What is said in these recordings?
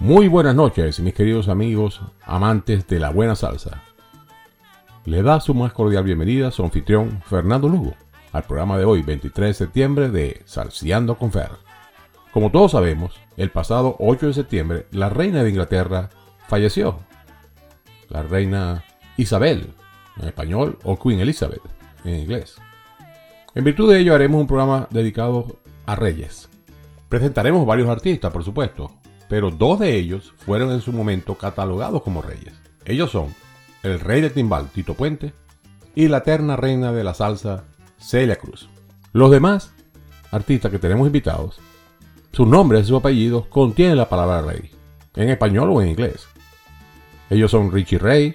Muy buenas noches, mis queridos amigos amantes de la buena salsa. Le da su más cordial bienvenida su anfitrión Fernando Lugo al programa de hoy, 23 de septiembre de Salseando con Fer. Como todos sabemos, el pasado 8 de septiembre la reina de Inglaterra falleció. La reina Isabel, en español, o Queen Elizabeth, en inglés. En virtud de ello haremos un programa dedicado a reyes. Presentaremos varios artistas, por supuesto, pero dos de ellos fueron en su momento catalogados como reyes. Ellos son el rey de timbal Tito Puente y la eterna reina de la salsa Celia Cruz. Los demás artistas que tenemos invitados, sus nombres y sus apellidos contienen la palabra rey, en español o en inglés. Ellos son Richie Ray,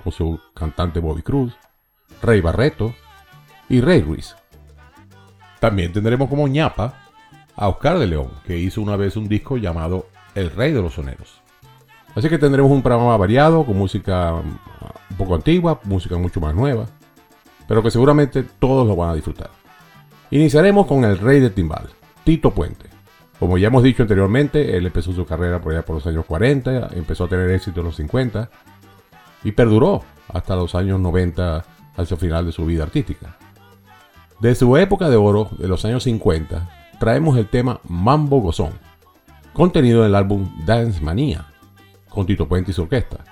con su cantante Bobby Cruz, Rey Barreto y Rey Ruiz. También tendremos como ñapa a Oscar de León, que hizo una vez un disco llamado El Rey de los Soneros. Así que tendremos un programa variado, con música un poco antigua, música mucho más nueva, pero que seguramente todos lo van a disfrutar. Iniciaremos con el rey de timbal, Tito Puente. Como ya hemos dicho anteriormente, él empezó su carrera por allá por los años 40, empezó a tener éxito en los 50 y perduró hasta los años 90 hacia el final de su vida artística. De su época de oro, de los años 50, traemos el tema Mambo Gozón, contenido en el álbum Dance Manía, con Tito Puente y su orquesta.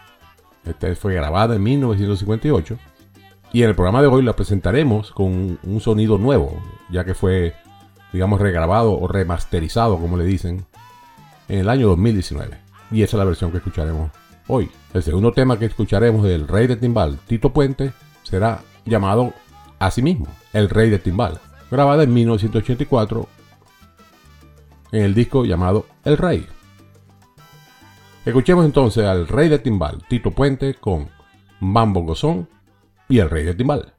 Este fue grabado en 1958 y en el programa de hoy la presentaremos con un sonido nuevo, ya que fue, digamos, regrabado o remasterizado, como le dicen, en el año 2019. Y esa es la versión que escucharemos hoy. El segundo tema que escucharemos del rey de timbal, Tito Puente, será llamado a sí mismo, El Rey de Timbal, grabado en 1984 en el disco llamado El Rey. Escuchemos entonces al Rey de Timbal, Tito Puente, con Mambo Gozón y El Rey de Timbal.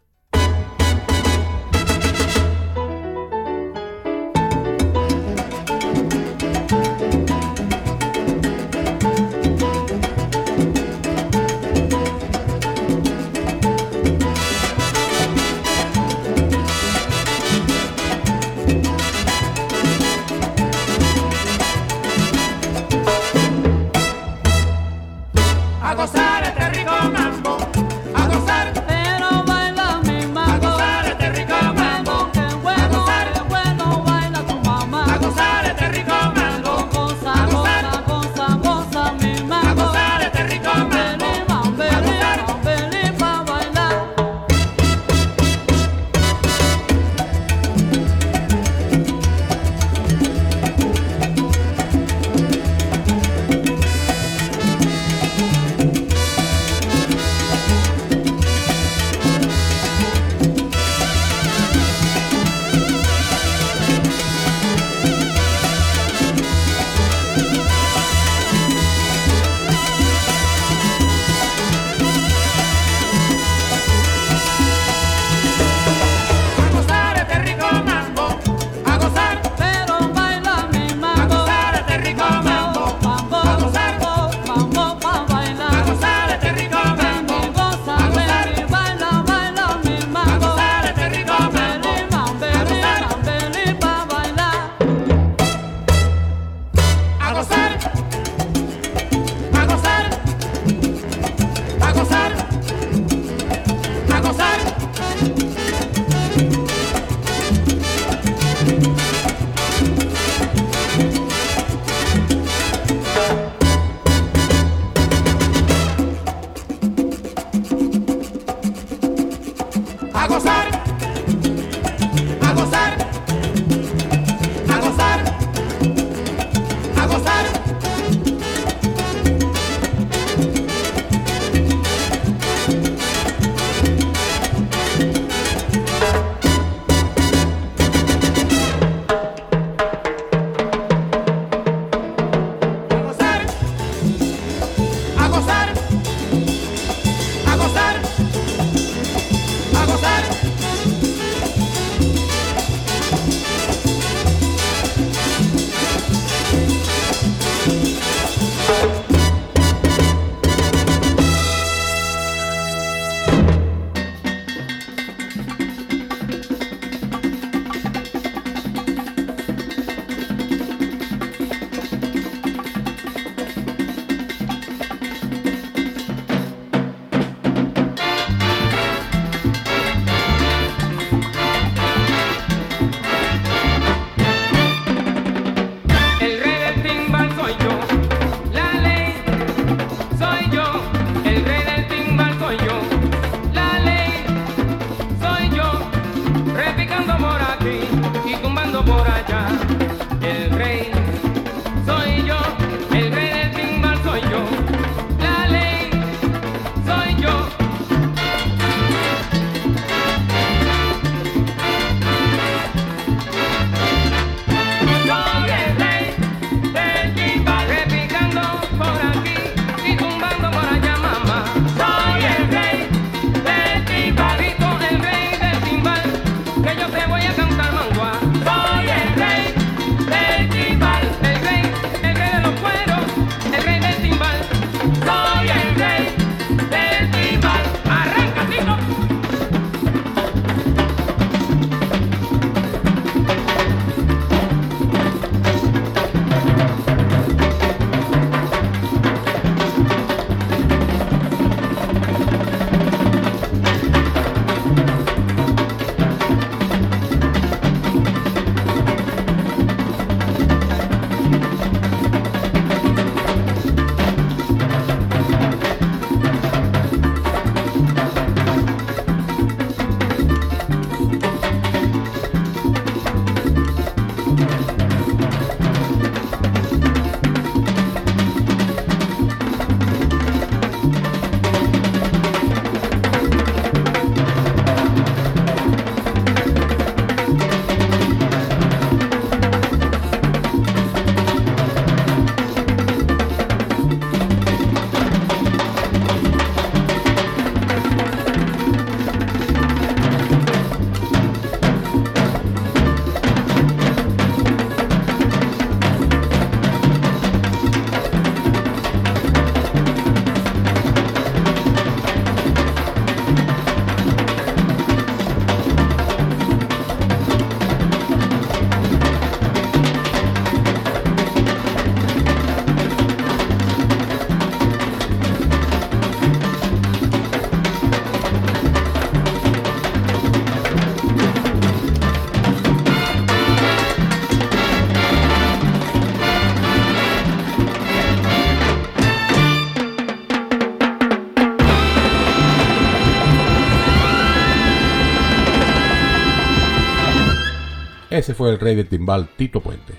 Ese fue el rey de timbal Tito Puente.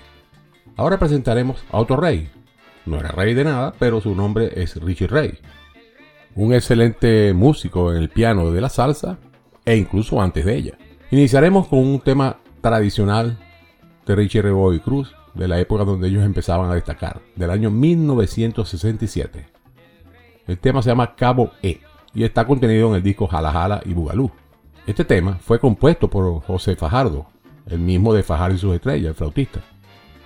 Ahora presentaremos a otro rey. No era rey de nada, pero su nombre es Richie Ray. Un excelente músico en el piano de la salsa e incluso antes de ella. Iniciaremos con un tema tradicional de Richie Ray Cruz de la época donde ellos empezaban a destacar, del año 1967. El tema se llama Cabo E y está contenido en el disco Jala Jala y Bugalú. Este tema fue compuesto por José Fajardo, el mismo de Fajardo y sus estrellas, el flautista.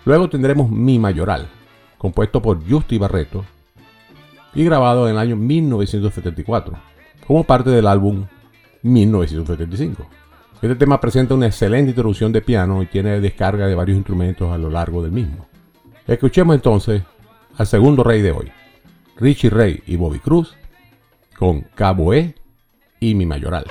Luego tendremos Mi Mayoral, compuesto por Justy Barreto y grabado en el año 1974, como parte del álbum 1975. Este tema presenta una excelente introducción de piano y tiene descarga de varios instrumentos a lo largo del mismo. Escuchemos entonces al segundo rey de hoy, Richie Ray y Bobby Cruz, con Cabo E y Mi Mayoral.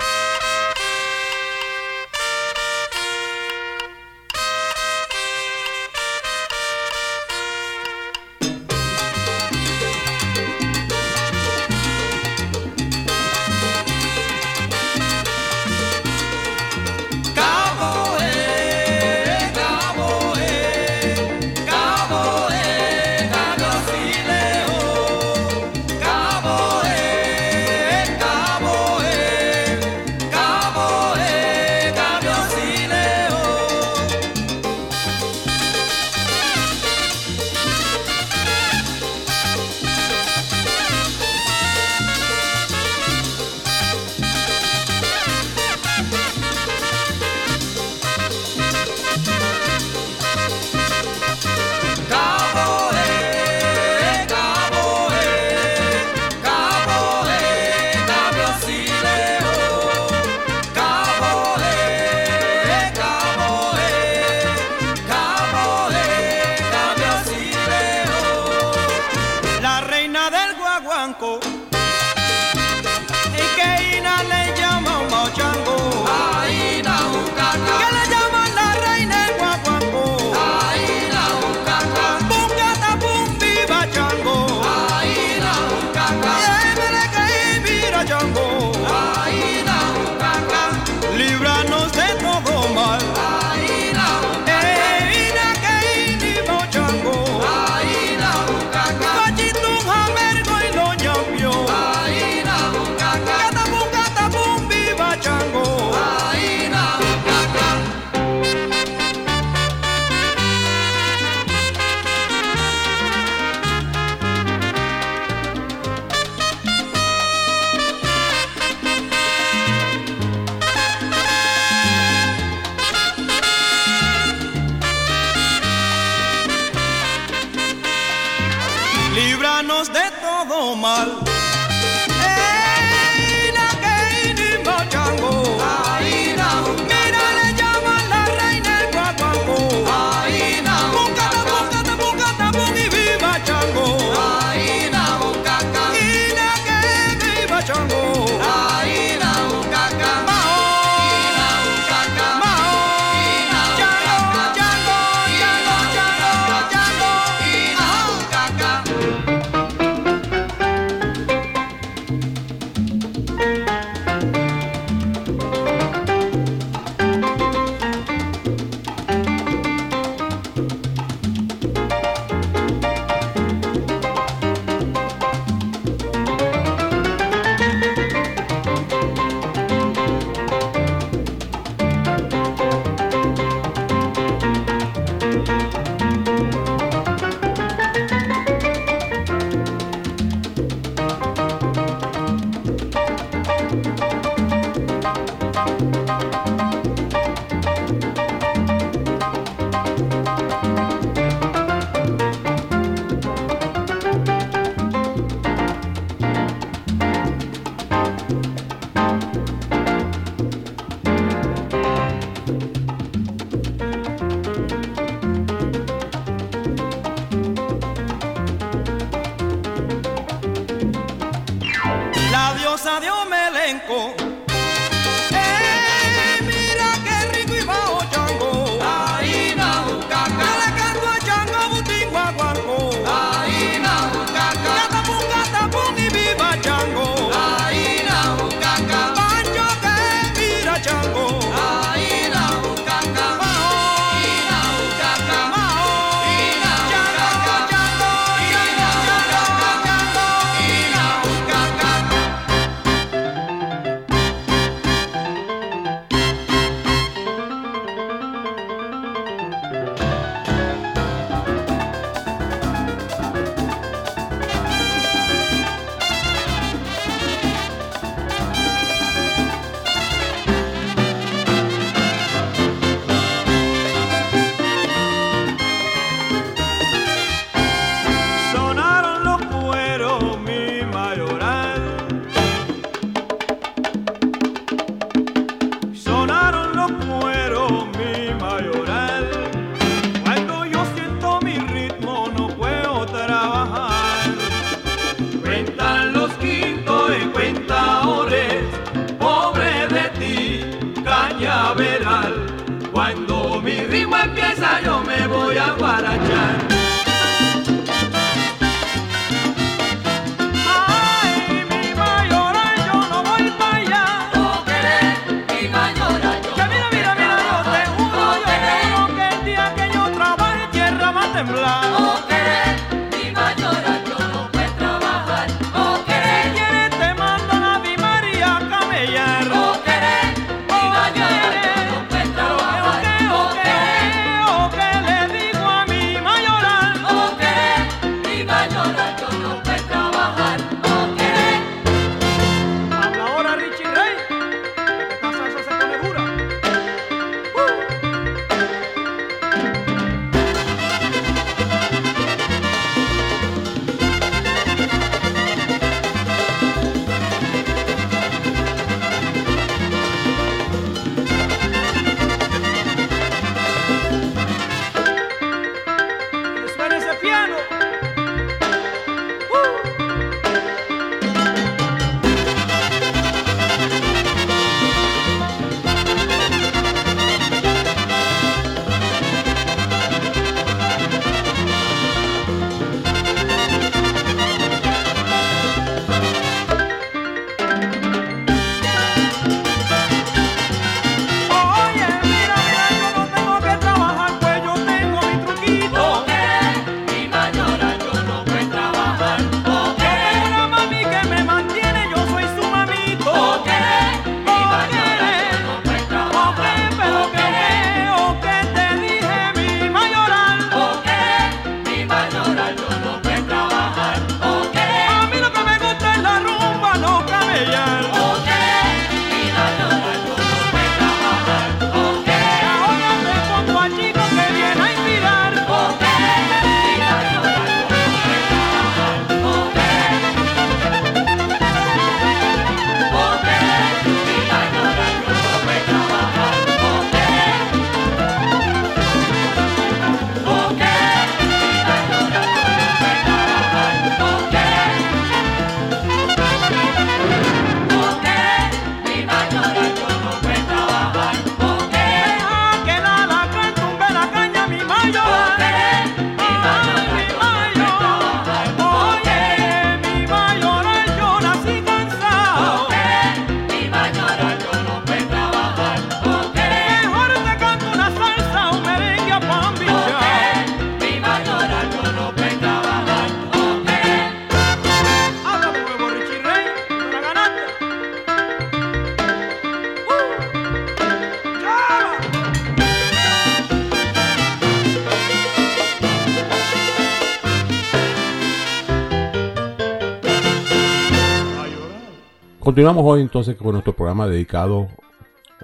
Continuamos hoy entonces con nuestro programa dedicado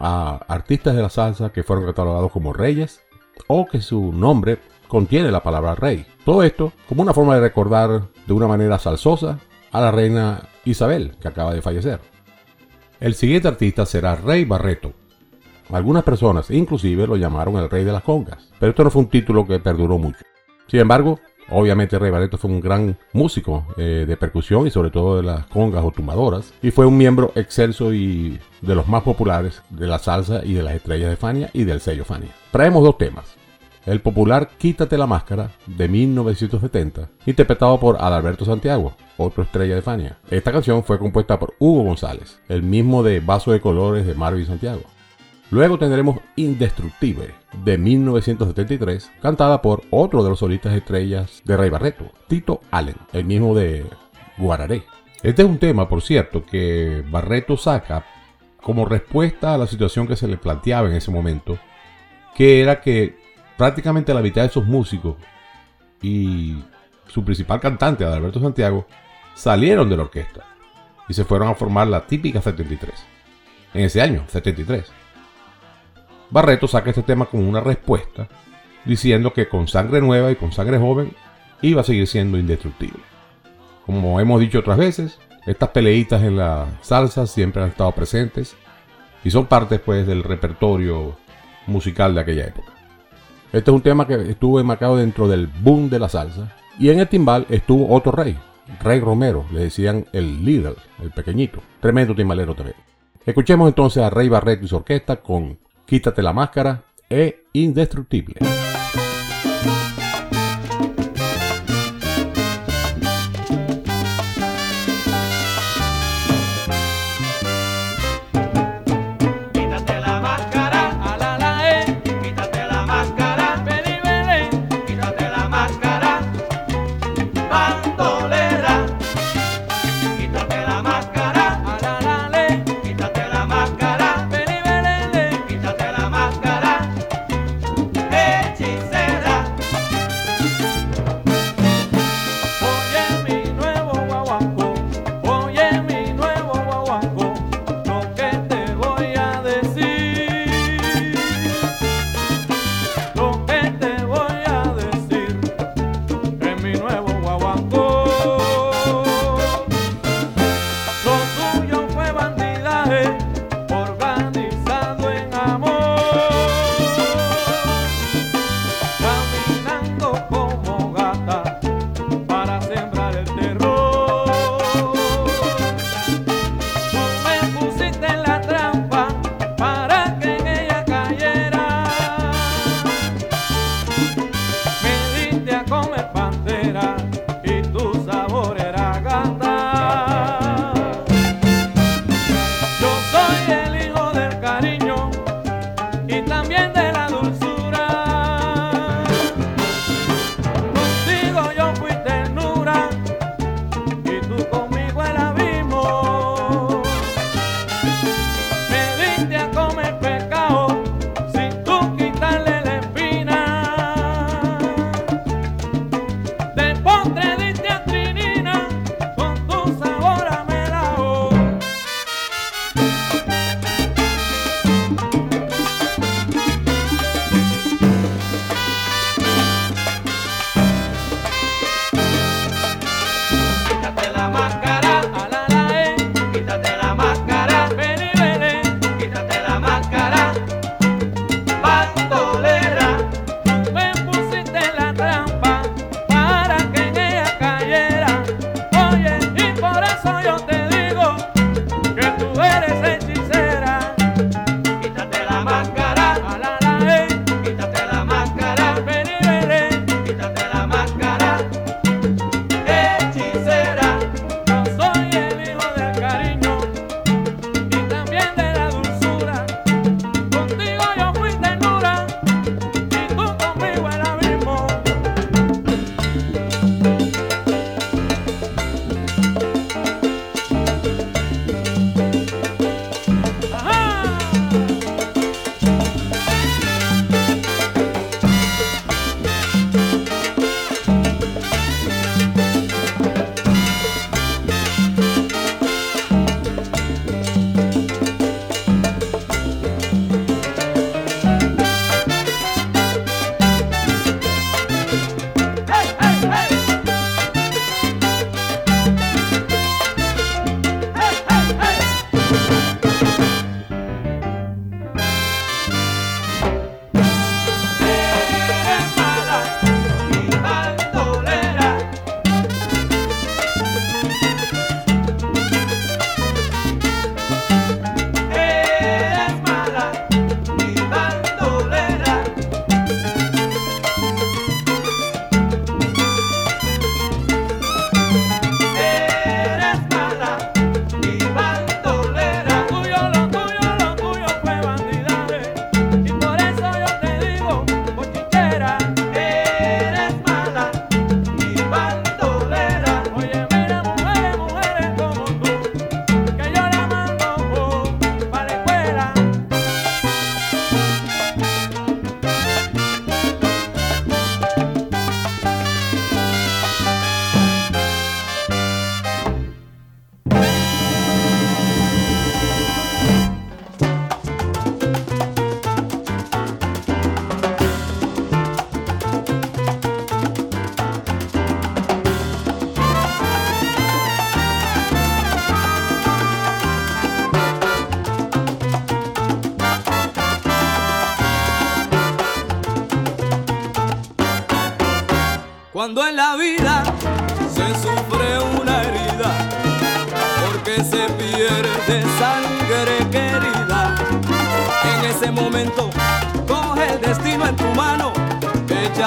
a artistas de la salsa que fueron catalogados como reyes o que su nombre contiene la palabra rey. Todo esto como una forma de recordar de una manera salsosa a la reina Isabel que acaba de fallecer. El siguiente artista será Rey Barreto. Algunas personas inclusive lo llamaron el rey de las congas, pero esto no fue un título que perduró mucho. Sin embargo, Obviamente Rey Barreto fue un gran músico eh, de percusión y sobre todo de las congas o tumbadoras y fue un miembro excelso y de los más populares de la salsa y de las estrellas de Fania y del sello Fania. Traemos dos temas. El popular Quítate la máscara de 1970, interpretado por Adalberto Santiago, otro estrella de Fania. Esta canción fue compuesta por Hugo González, el mismo de Vaso de Colores de Marvin Santiago. Luego tendremos Indestructible de 1973, cantada por otro de los solistas estrellas de Rey Barreto, Tito Allen, el mismo de Guararé. Este es un tema, por cierto, que Barreto saca como respuesta a la situación que se le planteaba en ese momento, que era que prácticamente la mitad de esos músicos y su principal cantante, Adalberto Santiago, salieron de la orquesta y se fueron a formar la típica 73. En ese año, 73. Barreto saca este tema como una respuesta, diciendo que con sangre nueva y con sangre joven iba a seguir siendo indestructible. Como hemos dicho otras veces, estas peleitas en la salsa siempre han estado presentes y son parte pues del repertorio musical de aquella época. Este es un tema que estuvo enmarcado dentro del boom de la salsa y en el timbal estuvo otro rey, Rey Romero, le decían el líder, el pequeñito, tremendo timbalero también. Escuchemos entonces a Rey Barreto y su orquesta con Quítate la máscara e indestructible.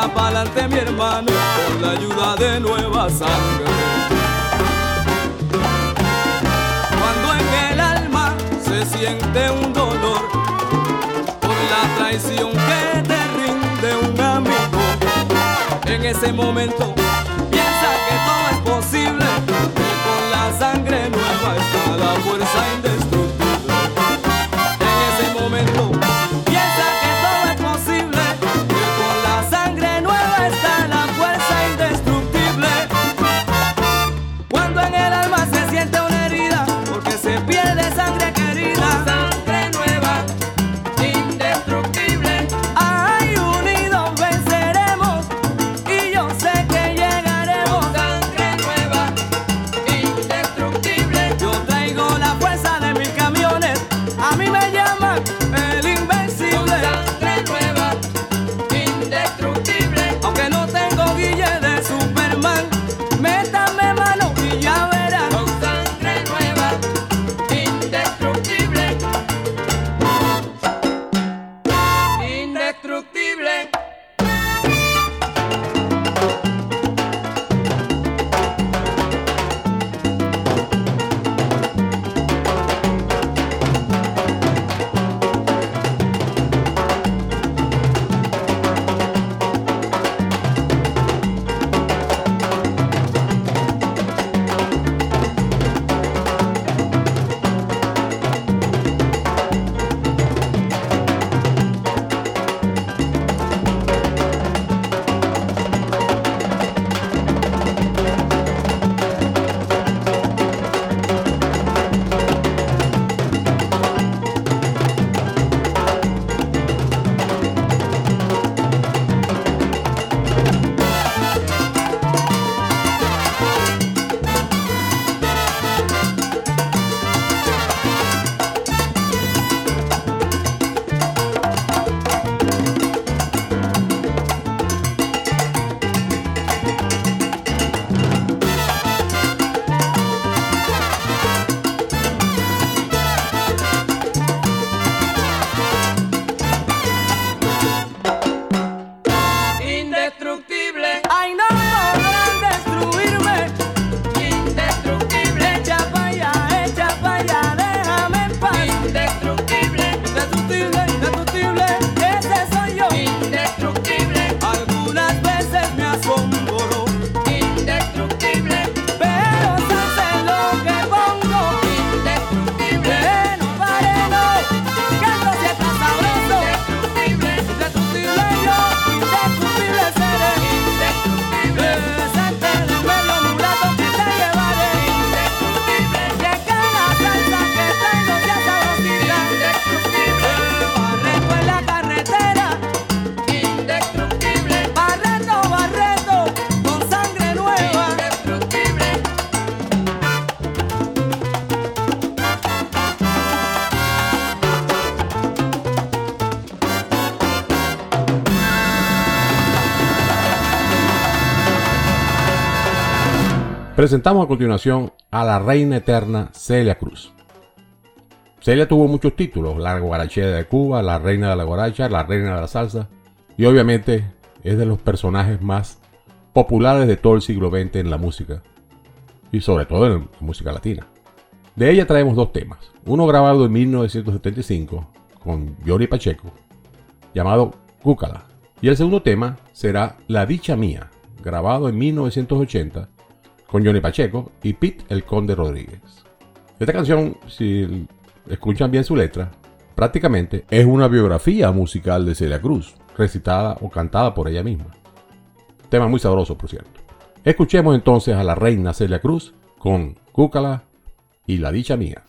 pa'lante mi hermano, con la ayuda de nueva sangre. Cuando en el alma se siente un dolor por la traición que te rinde un amigo, en ese momento Presentamos a continuación a la reina eterna Celia Cruz. Celia tuvo muchos títulos, la guarachera de Cuba, la reina de la guaracha, la reina de la salsa, y obviamente es de los personajes más populares de todo el siglo XX en la música, y sobre todo en la música latina. De ella traemos dos temas, uno grabado en 1975 con Johnny Pacheco, llamado Cúcala, y el segundo tema será La Dicha Mía, grabado en 1980 con Johnny Pacheco y Pete el Conde Rodríguez. Esta canción, si escuchan bien su letra, prácticamente es una biografía musical de Celia Cruz, recitada o cantada por ella misma. Tema muy sabroso, por cierto. Escuchemos entonces a la reina Celia Cruz con Cúcala y La Dicha Mía.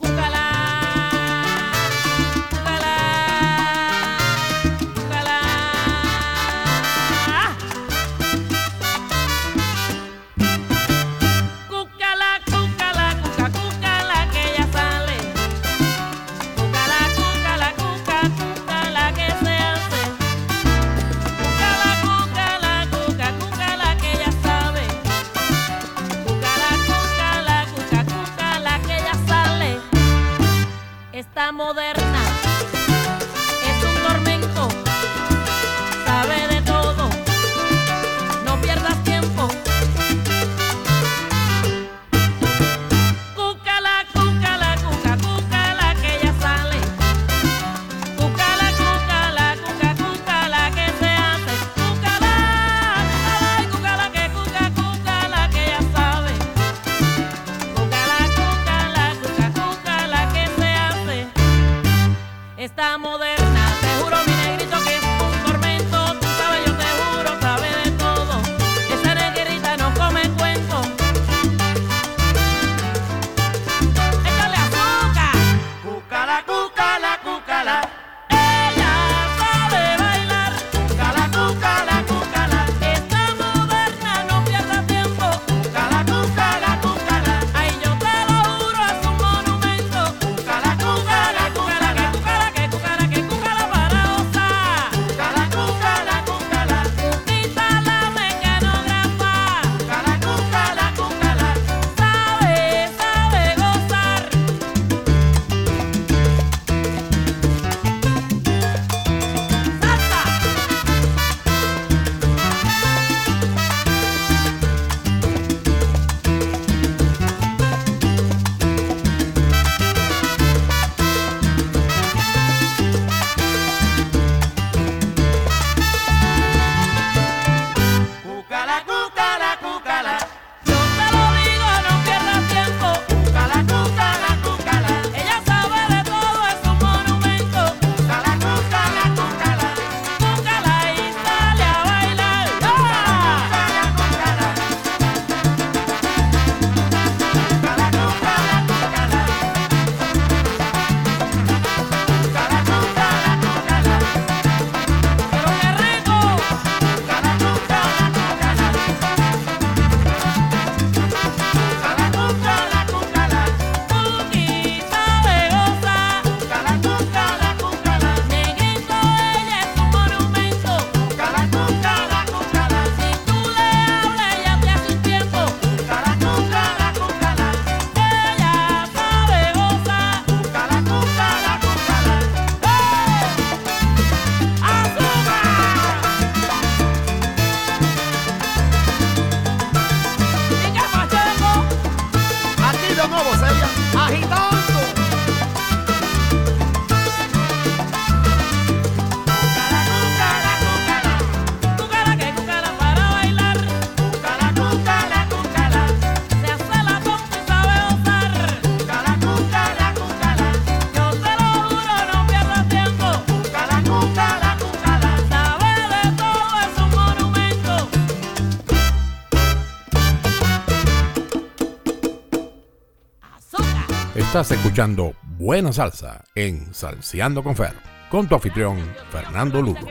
Estás escuchando Buena Salsa en Salseando con Fer, con tu anfitrión Fernando Lugo.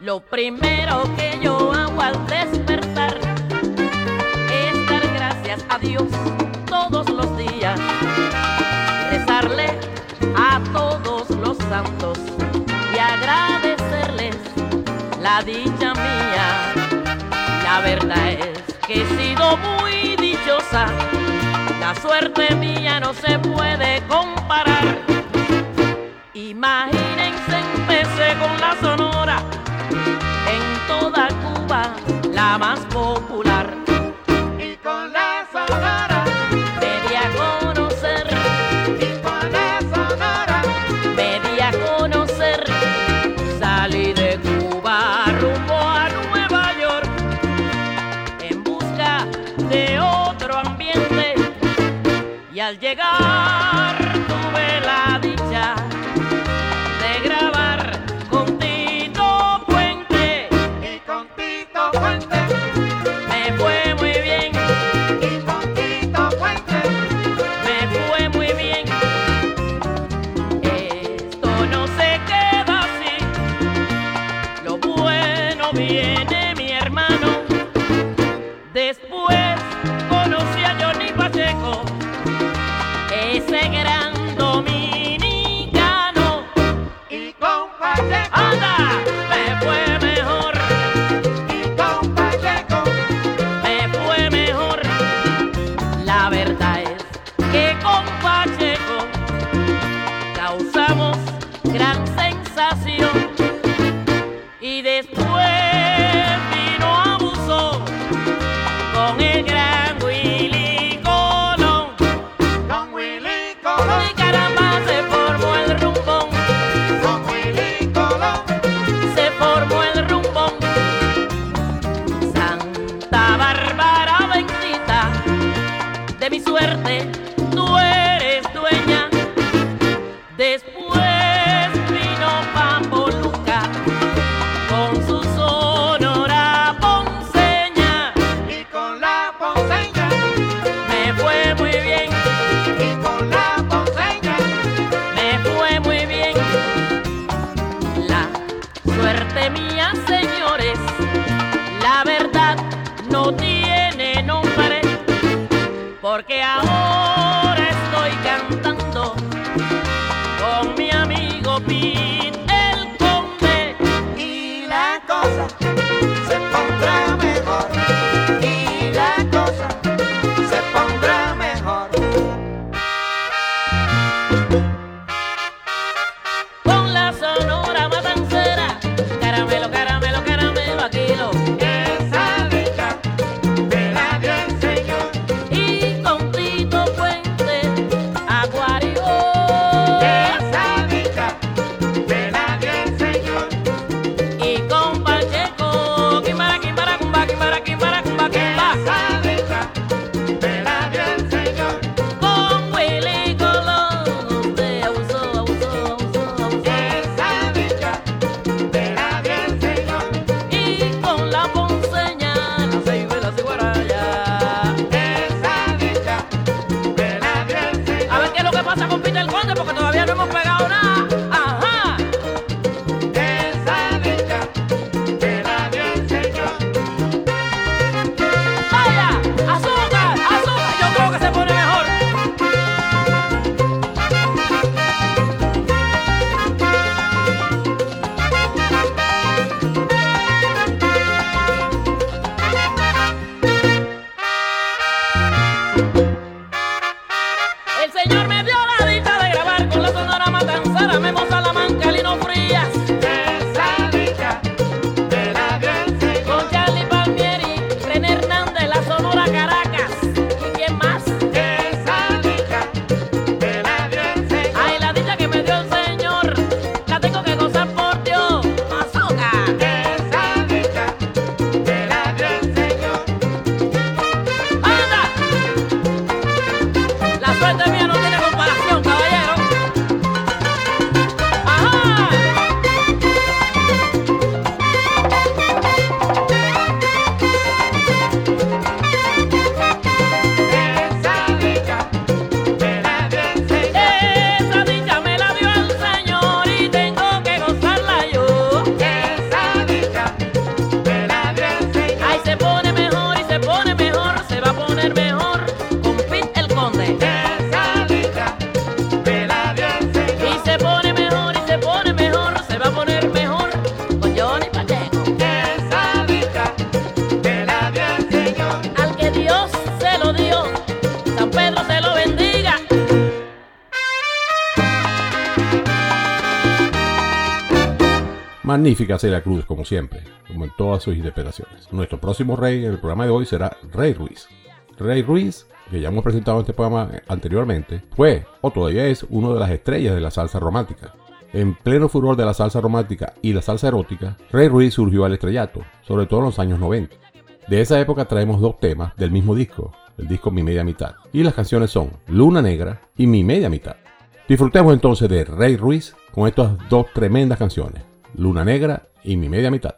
Lo primero que yo hago al y agradecerles la dicha mía. La verdad es que he sido muy dichosa, la suerte mía no se puede comparar. Imagínense empecé con la sonora, en toda Cuba la más popular. Magnífica Celia Cruz, como siempre, como en todas sus interpretaciones. Nuestro próximo rey en el programa de hoy será Rey Ruiz. Rey Ruiz, que ya hemos presentado en este programa anteriormente, fue o todavía es una de las estrellas de la salsa romántica. En pleno furor de la salsa romántica y la salsa erótica, Rey Ruiz surgió al estrellato, sobre todo en los años 90. De esa época traemos dos temas del mismo disco, el disco Mi Media Mitad, y las canciones son Luna Negra y Mi Media Mitad. Disfrutemos entonces de Rey Ruiz con estas dos tremendas canciones, Luna Negra y Mi Media Mitad.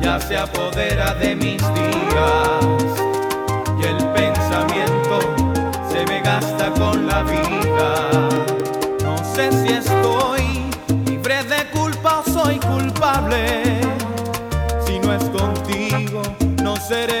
Ya se apodera de mis días y el pensamiento se me gasta con la vida. No sé si estoy libre de culpa o soy culpable. Si no es contigo, no seré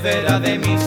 apodera de mis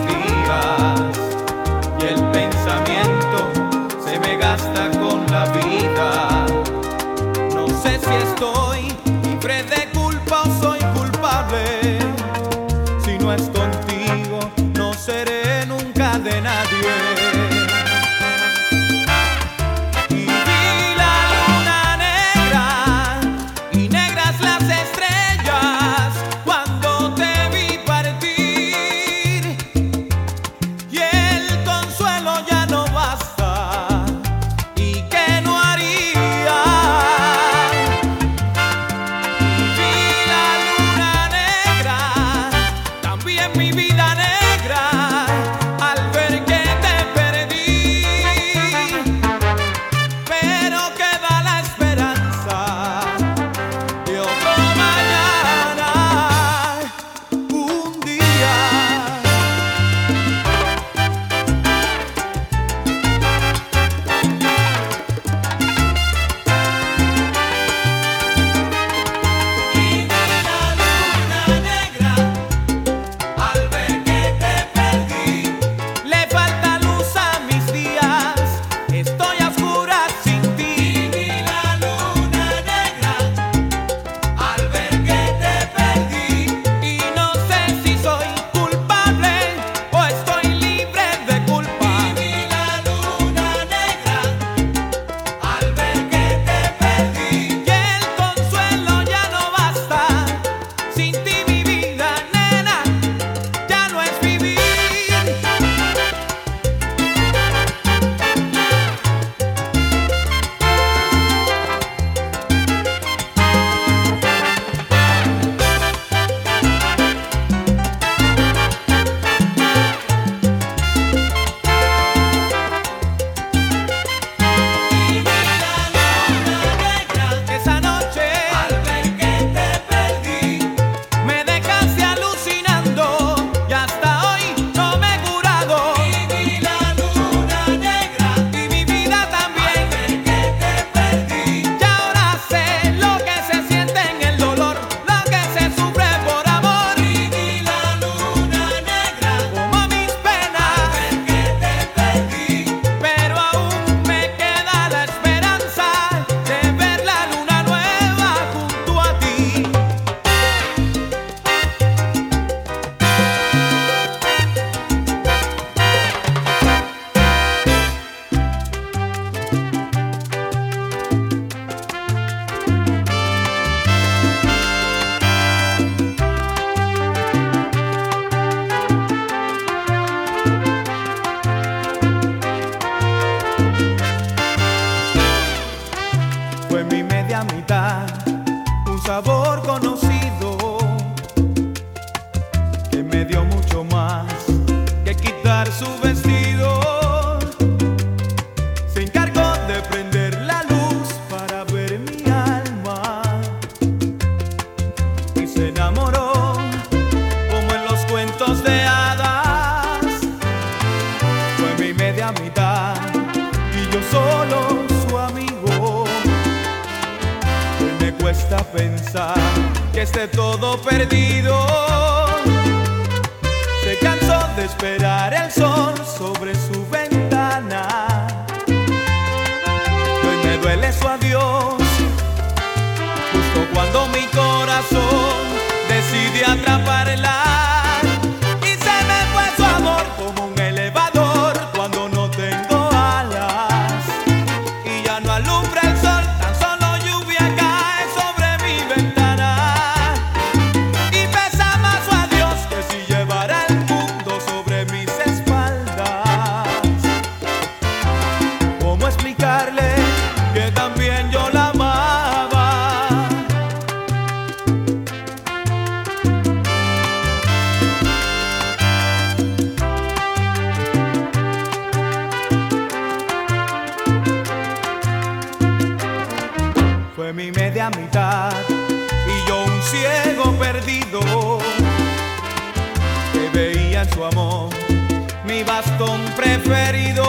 preferido.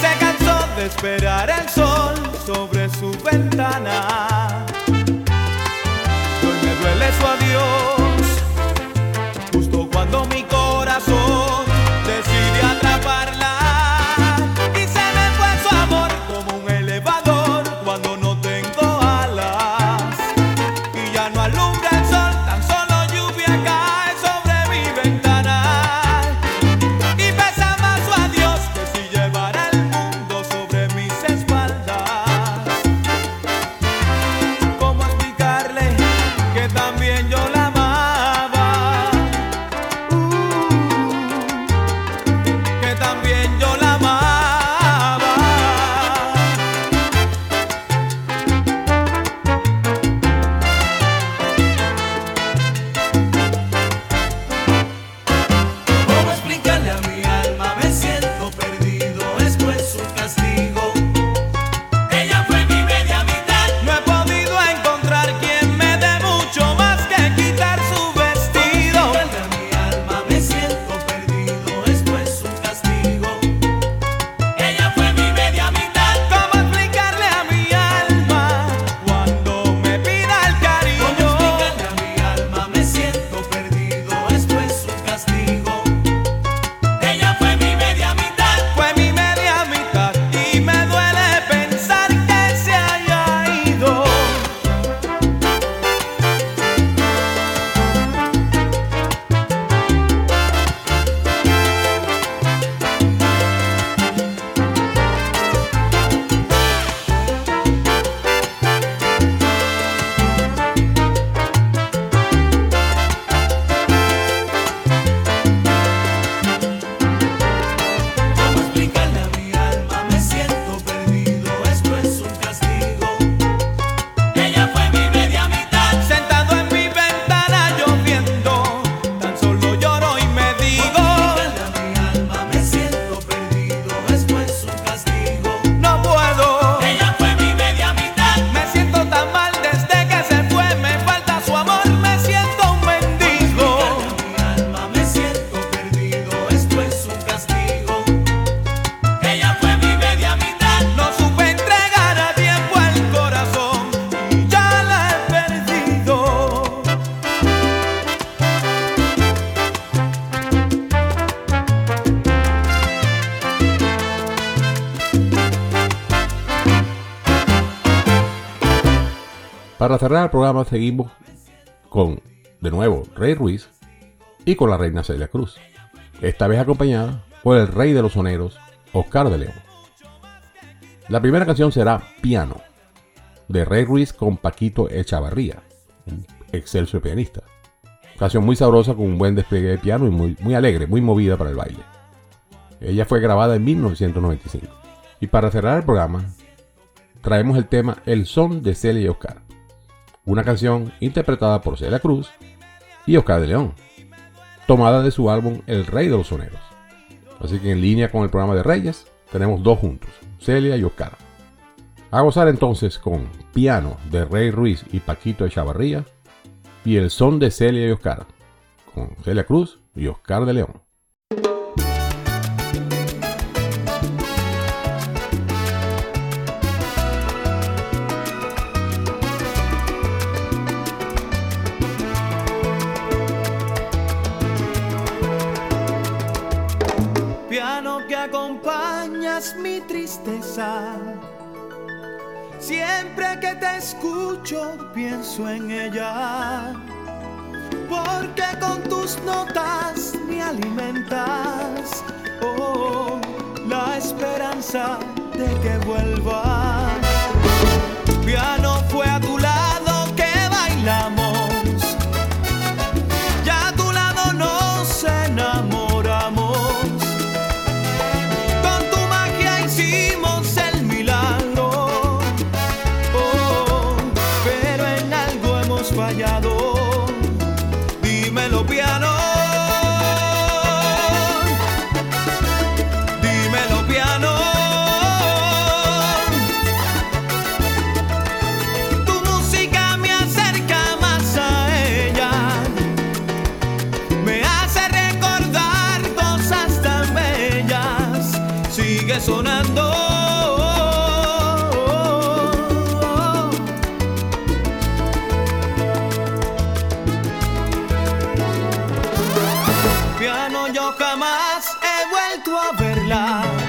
Se cansó de esperar el sol sobre su ventana. cerrar el programa seguimos con, de nuevo, Rey Ruiz y con la reina Celia Cruz, esta vez acompañada por el rey de los soneros, Oscar de León. La primera canción será Piano, de Rey Ruiz con Paquito Echavarría, un excelso pianista. Canción muy sabrosa con un buen despliegue de piano y muy, muy alegre, muy movida para el baile. Ella fue grabada en 1995. Y para cerrar el programa, traemos el tema El son de Celia y Oscar una canción interpretada por Celia Cruz y Oscar de León, tomada de su álbum El Rey de los Soneros. Así que en línea con el programa de Reyes, tenemos dos juntos, Celia y Oscar. A gozar entonces con Piano de Rey Ruiz y Paquito de Chavarría y el son de Celia y Oscar, con Celia Cruz y Oscar de León. Siempre que te escucho pienso en ella, porque con tus notas me alimentas, oh, la esperanza de que vuelvas. Ya no fue a tu lado que bailamos. hablar.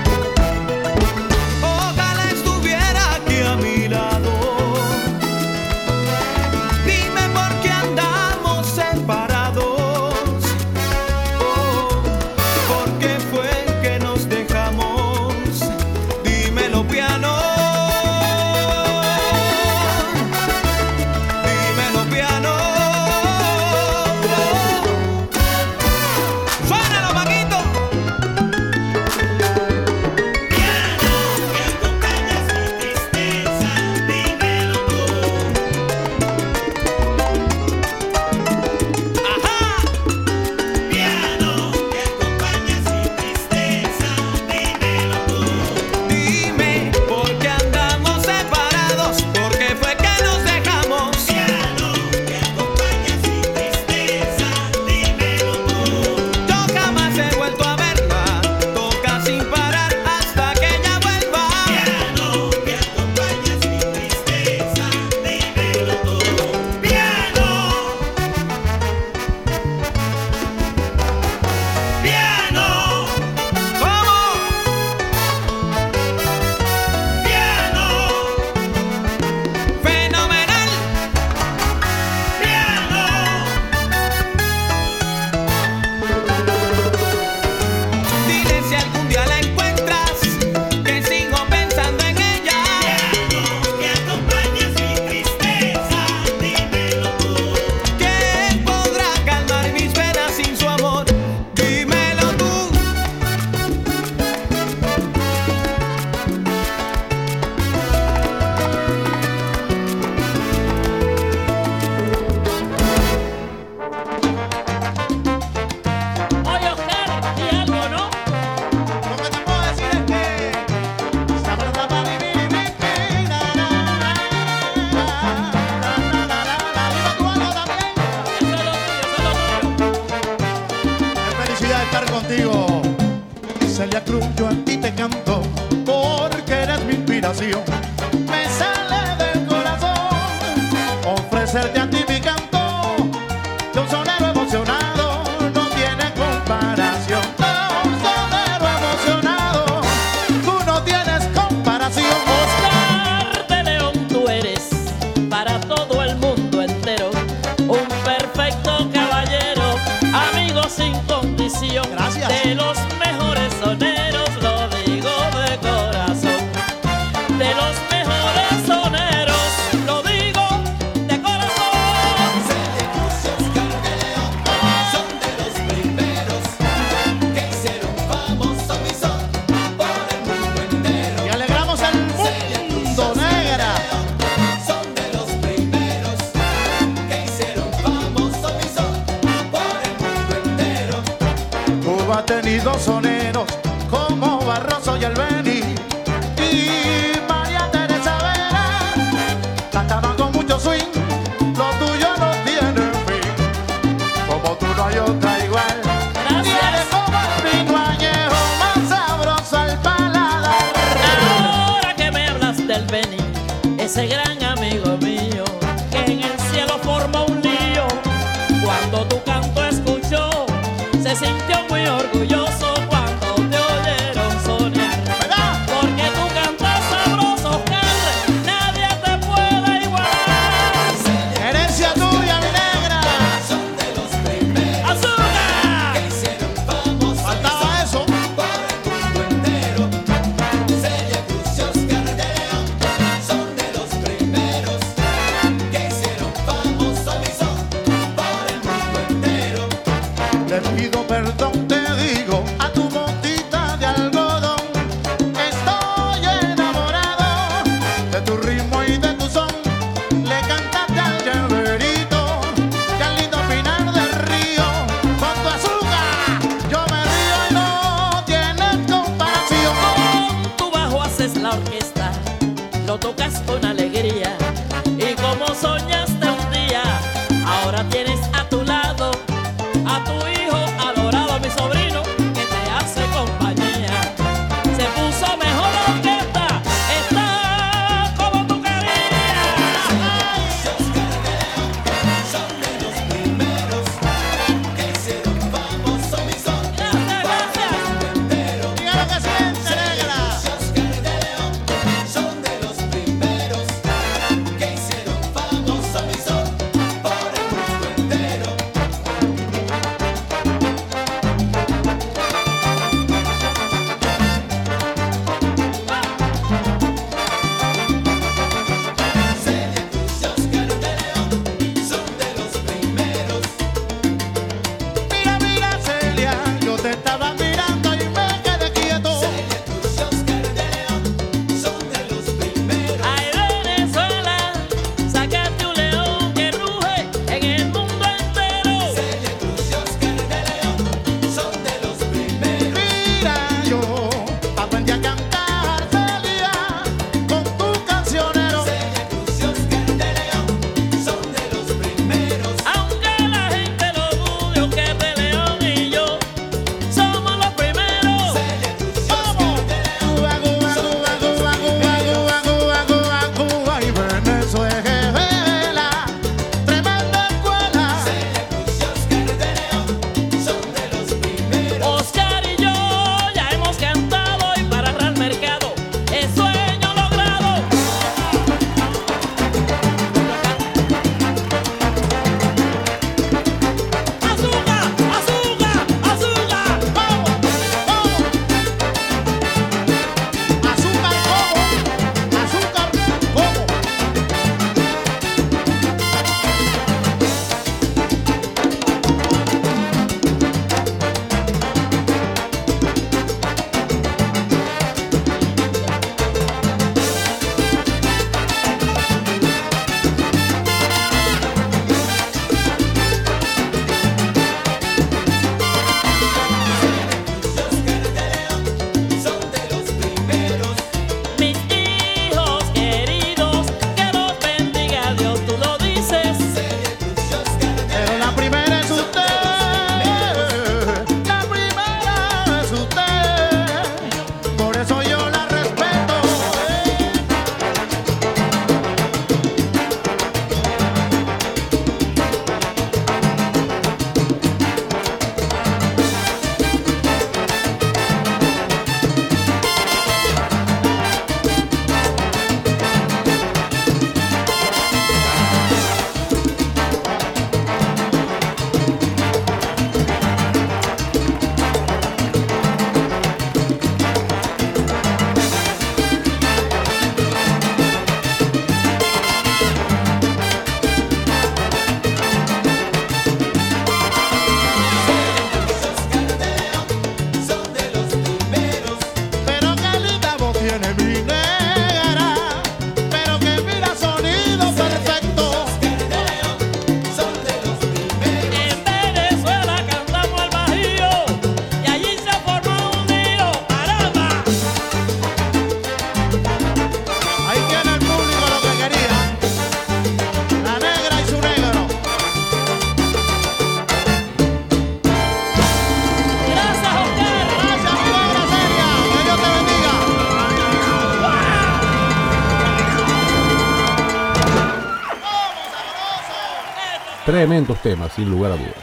Tremendos temas, sin lugar a dudas.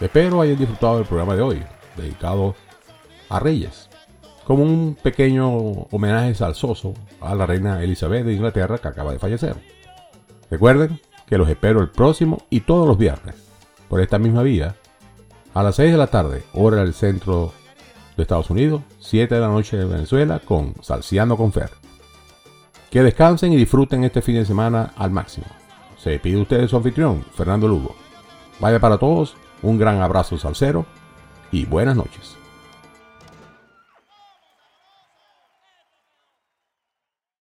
Espero hayan disfrutado del programa de hoy, dedicado a Reyes, como un pequeño homenaje salsoso a la reina Elizabeth de Inglaterra que acaba de fallecer. Recuerden que los espero el próximo y todos los viernes, por esta misma vía, a las 6 de la tarde, hora del centro de Estados Unidos, 7 de la noche de Venezuela, con Salciano con Fer. Que descansen y disfruten este fin de semana al máximo. Se despide usted su anfitrión, Fernando Lugo. Vaya para todos, un gran abrazo salsero y buenas noches.